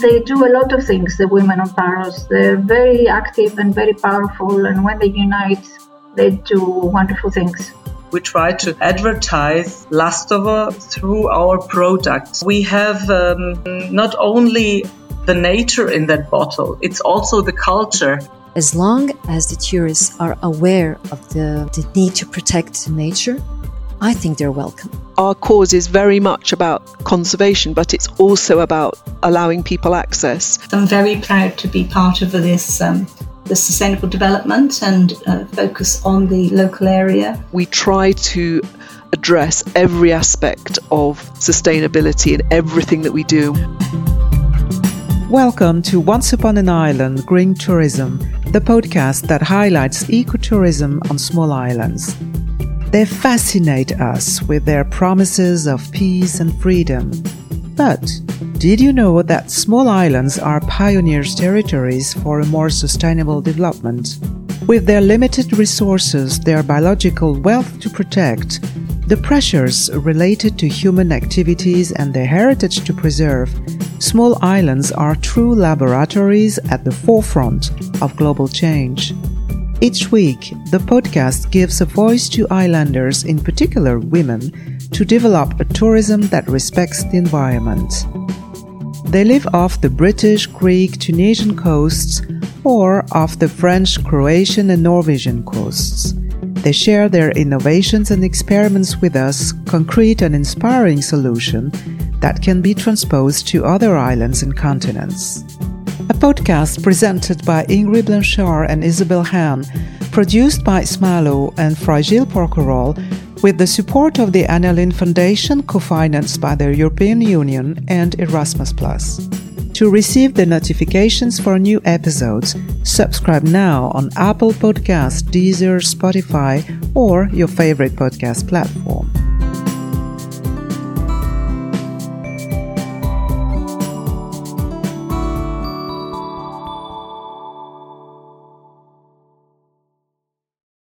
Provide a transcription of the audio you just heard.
they do a lot of things, the women of Paros. They're very active and very powerful, and when they unite, they do wonderful things. We try to advertise Lastovo through our products. We have um, not only the nature in that bottle, it's also the culture. As long as the tourists are aware of the, the need to protect nature, I think they're welcome. Our cause is very much about conservation, but it's also about allowing people access. I'm very proud to be part of this um, the sustainable development and uh, focus on the local area. We try to address every aspect of sustainability in everything that we do. Welcome to Once Upon an Island Green Tourism, the podcast that highlights ecotourism on small islands. They fascinate us with their promises of peace and freedom. But did you know that small islands are pioneers' territories for a more sustainable development? With their limited resources, their biological wealth to protect, the pressures related to human activities, and their heritage to preserve, small islands are true laboratories at the forefront of global change. Each week, the podcast gives a voice to islanders, in particular women, to develop a tourism that respects the environment. They live off the British, Greek, Tunisian coasts or off the French, Croatian, and Norwegian coasts. They share their innovations and experiments with us, concrete and inspiring solutions that can be transposed to other islands and continents. A podcast presented by Ingrid Blanchard and Isabel Hahn, produced by SMILO and Fragile Porquerolles, with the support of the Anna Foundation, co-financed by the European Union and Erasmus+. To receive the notifications for new episodes, subscribe now on Apple Podcast, Deezer, Spotify, or your favorite podcast platform.